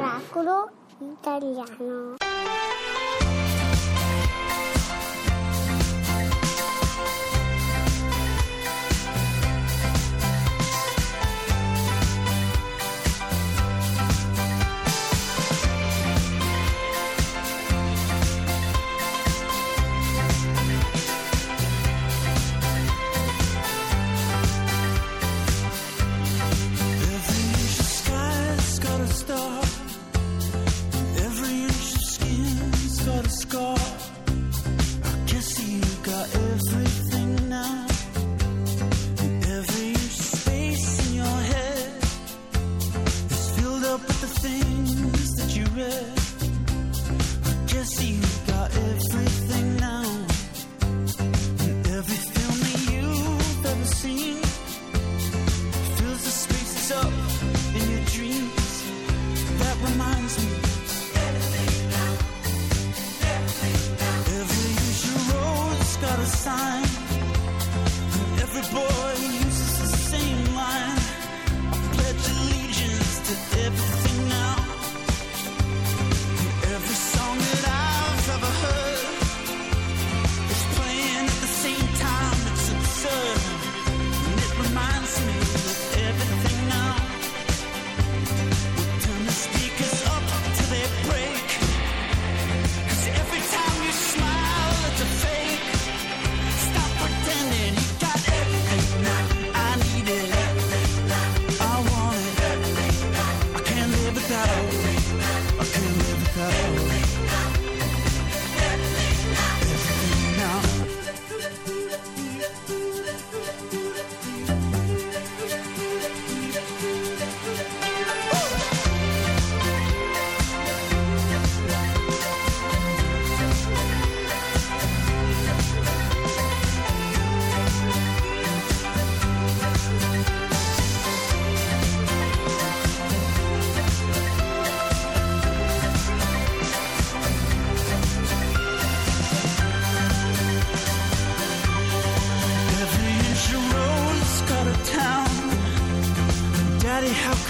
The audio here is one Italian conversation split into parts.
Oracolo italiano.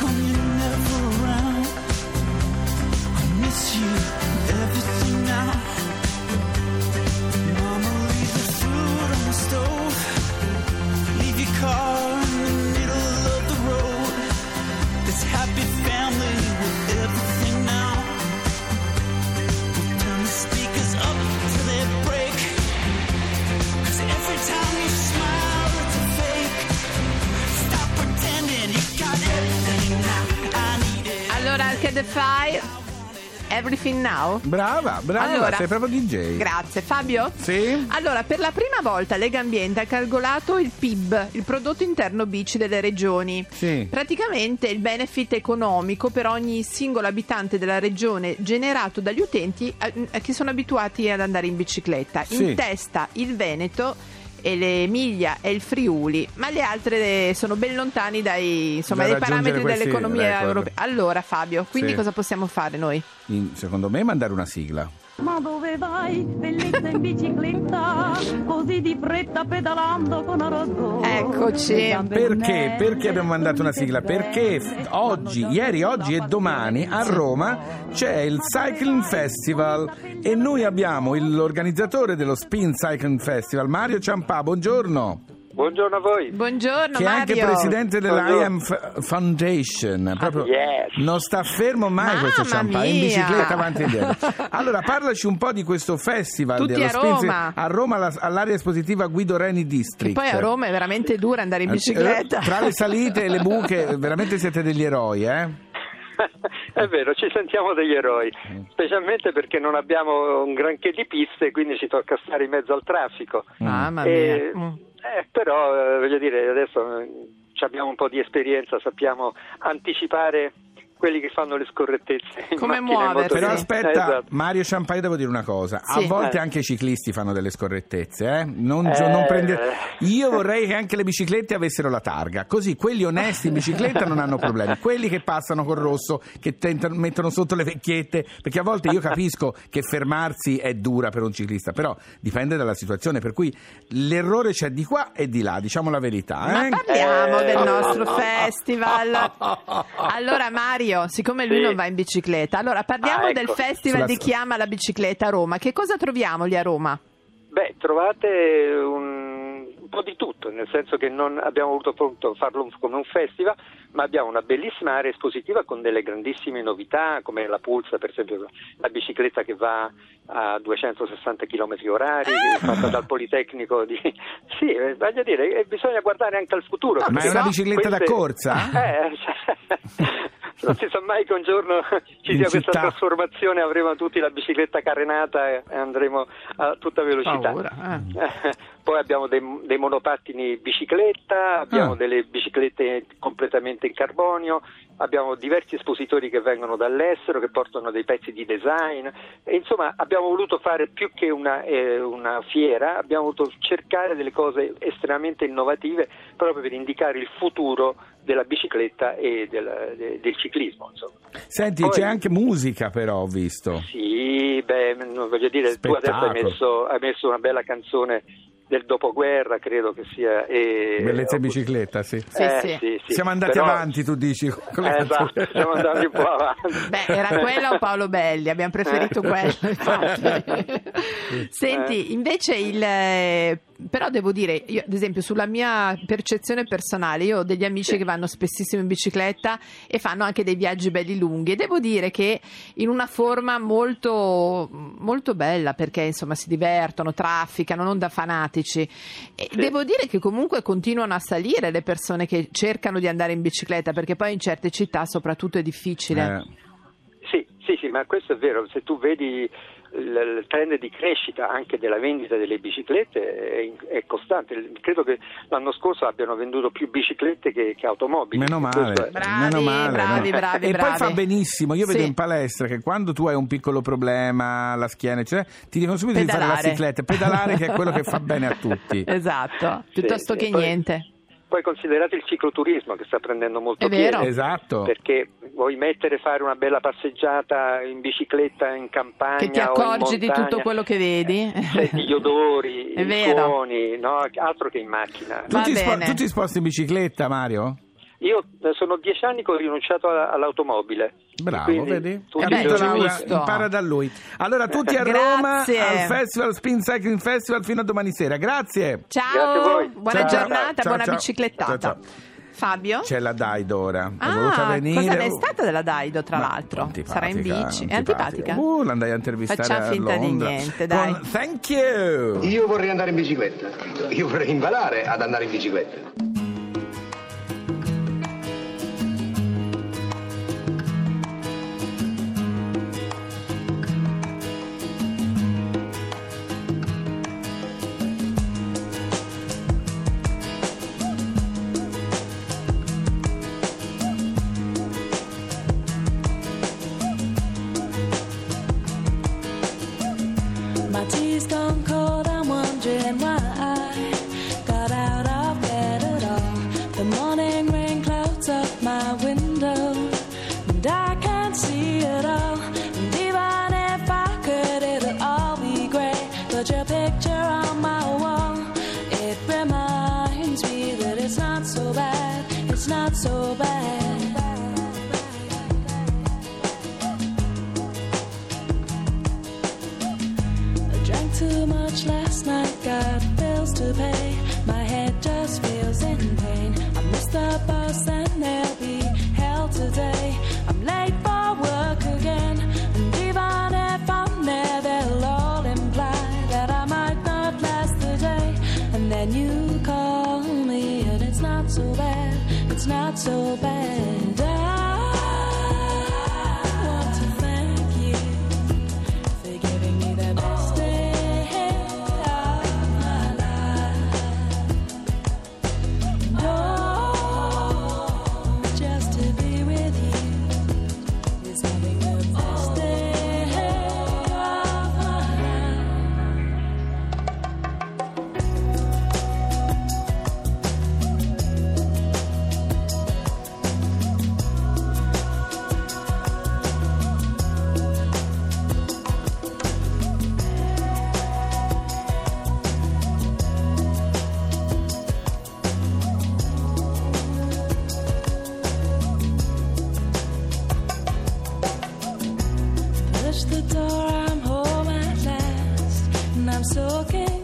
空。Allora, Arcade Fire, Everything Now. Brava, brava, Allora, sei proprio DJ. Grazie. Fabio? Sì? Allora, per la prima volta Lega Ambiente ha calcolato il PIB, il prodotto interno bici delle regioni. Sì. Praticamente il benefit economico per ogni singolo abitante della regione generato dagli utenti eh, che sono abituati ad andare in bicicletta. Sì. In testa il Veneto l'Emilia e il Friuli, ma le altre sono ben lontani dai, insomma, Da dai parametri dell'economia record. europea. Allora Fabio, quindi Sì. cosa possiamo fare noi? In- secondo me mandare una sigla. Ma dove vai, bellezza in bicicletta, così di fretta pedalando con Orozzo? Eccoci. Perché? Perché abbiamo mandato una sigla? Perché oggi, ieri, oggi e domani a Roma c'è il Cycling Festival e noi abbiamo l'organizzatore dello Spin Cycling Festival, Mario Ciampà. Buongiorno. Buongiorno a voi. Buongiorno che è anche Mario. presidente dell'IAM Foundation. Proprio yes. Non sta fermo mai Mamma questo Ciampà, è in mia. bicicletta avanti e indietro. Allora, parlaci un po' di questo festival Tutti dello a Cy- Roma. a Roma alla- all'area espositiva Guido Reni Che District. poi a Roma è veramente dura andare in bicicletta. Eh, Tra le salite e le buche, veramente siete degli eroi, eh? È vero, ci sentiamo degli eroi, specialmente perché non abbiamo un granché di piste, quindi ci tocca stare in mezzo al traffico. Mamma E- mia. Mm. eh, però, eh, voglio dire, adesso eh, ci abbiamo un po' di esperienza, sappiamo anticipare quelli che fanno le scorrettezze. Come e motorino. Però aspetta, Eh, esatto. Mario Ciampai, devo dire una cosa. A Sì. volte Eh. anche i ciclisti fanno delle scorrettezze, eh? Non, gio- Eh. non prende- Io vorrei che anche le biciclette avessero la targa, così quelli onesti in bicicletta non hanno problemi. Quelli che passano col rosso, che tentano- mettono sotto le vecchiette, perché a volte io capisco che fermarsi è dura per un ciclista, però dipende dalla situazione, per cui l'errore c'è di qua e di là, diciamo la verità. Ma Eh? parliamo Eh. del nostro festival. Allora Mario, siccome lui Sì. non va in bicicletta, allora parliamo Ah, del ecco. festival Sulla- di chi ama la bicicletta a Roma. Che cosa troviamo lì a Roma? Beh, trovate un, un po' di tutto, nel senso che non abbiamo voluto appunto farlo come un festival, ma abbiamo una bellissima area espositiva con delle grandissime novità, come la Pulsa, per esempio la bicicletta che va a 260 km orari, fatta dal Politecnico di... Sì, eh, voglio dire, eh, bisogna guardare anche al futuro. Ma è una bicicletta da queste- corsa? Eh, cioè, non si sa mai che un giorno ci sia questa città. trasformazione, avremo tutti la bicicletta carenata e e andremo a tutta velocità. Paura, Eh, Poi abbiamo dei, dei monopattini bicicletta, abbiamo Ah. delle biciclette completamente in carbonio, abbiamo diversi espositori che vengono dall'estero, che portano dei pezzi di design. E, insomma, abbiamo voluto fare più che una, eh, una fiera, abbiamo voluto cercare delle cose estremamente innovative proprio per indicare il futuro della bicicletta e del, de- del ciclismo. Insomma. Senti, Poi- c'è anche musica però, ho visto. Sì, beh, non voglio dire, tu adesso hai Spettacolo. messo, hai messo una bella canzone del dopoguerra, credo che sia. E, Bellezza in bicicletta, sì. Sì, Eh, sì. sì, sì. Siamo andati Però- avanti, tu dici. con Eh, esatto, siamo andati un po' avanti. Beh, era quella o Paolo Belli, abbiamo preferito Eh. quello. infatti. Senti, invece il... Però devo dire, io ad esempio sulla mia percezione personale, io ho degli amici che vanno spessissimo in bicicletta e fanno anche dei viaggi belli lunghi e devo dire che in una forma molto, molto bella perché insomma si divertono, trafficano, non da fanatici. E devo dire che comunque continuano a salire le persone che cercano di andare in bicicletta perché poi in certe città soprattutto è difficile. Eh. Sì, sì, ma questo è vero. Se tu vedi il, trend di crescita anche della vendita delle biciclette è, è costante. Credo che l'anno scorso abbiano venduto più biciclette che, che automobili. Meno male, è- Bravi, meno male. bravi, no? bravi, e bravi. poi fa benissimo. Io vedo Sì. in palestra che quando tu hai un piccolo problema alla schiena, eccetera, ti dicono subito di fare la Pedalare. cicletta, pedalare che è quello che fa bene a tutti. Esatto, piuttosto sì, che poi- niente. Poi considerate il cicloturismo che sta prendendo molto piede. Esatto. Perché vuoi mettere fare una bella passeggiata in bicicletta in campagna Che ti accorgi di tutto quello che vedi. senti gli odori, i vero. suoni, no? altro che in macchina. Tu ti, spo- tu ti sposti in bicicletta, Mario? Io eh, sono dieci anni che ho rinunciato all'automobile. Bravo, vedi? Capito, Laura? Impara da lui. Allora, tutti a Roma Grazie. al Festival Spin Cycling Festival fino a domani sera. Grazie. Grazie a Ciao, voi. buona Ciao, giornata, ciao, buona ciao. biciclettata. Fabio? C'è la Daidora. È voluta Ah, venire. cosa ne è stata della Daido, tra Ma l'altro? antipatica, Sarà in bici. È antipatica? Uh, l'andai a intervistare Facciamo a finta di Londra. niente, dai. Con Thank you. Io vorrei andare in bicicletta. Io vorrei imparare ad andare in bicicletta. Your picture on my wall, it reminds me that it's not so bad, it's not so bad. I drank too much last night, got bills to pay. My head just feels in pain. I missed the bus and there'll be touch the door, I'm home at last, and I'm soaking.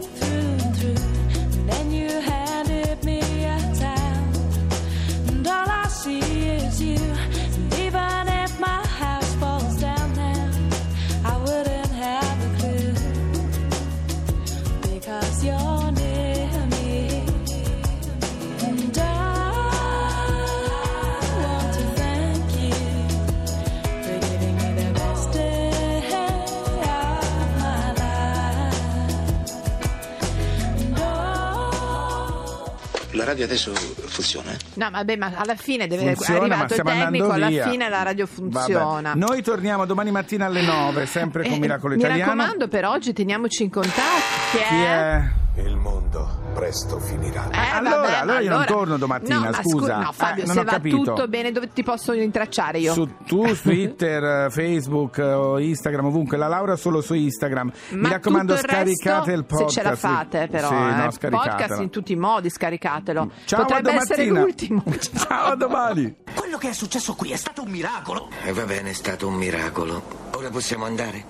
Radio adesso funziona? eh? No, vabbè, ma alla fine deve, Funziona, è arrivato il tecnico, alla via. fine la radio funziona. Vabbè. Noi torniamo domani mattina alle 9, sempre con Eh, Miracolo mi Italiano. raccomando, per oggi teniamoci in contatto. Chi è? Chi è? Il mondo presto finirà. Eh, allora, vabbè, allora io non torno domattina, no, scusa. no, Fabio, Eh, non se ho va capito. tutto bene, dove ti posso rintracciare io? Su, tu, su Twitter, eh, Facebook, eh, Instagram, ovunque. La Laura solo su Instagram. Mi Ma raccomando, tutto il scaricate resto, il podcast. Se ce la fate, però. Sì, eh, no, podcast in tutti i modi, scaricatelo. Ciao, a Potrebbe essere domattina. l'ultimo. Ciao, a domani. Quello che è successo qui è stato un miracolo. E va bene, è stato un miracolo. Ora possiamo andare?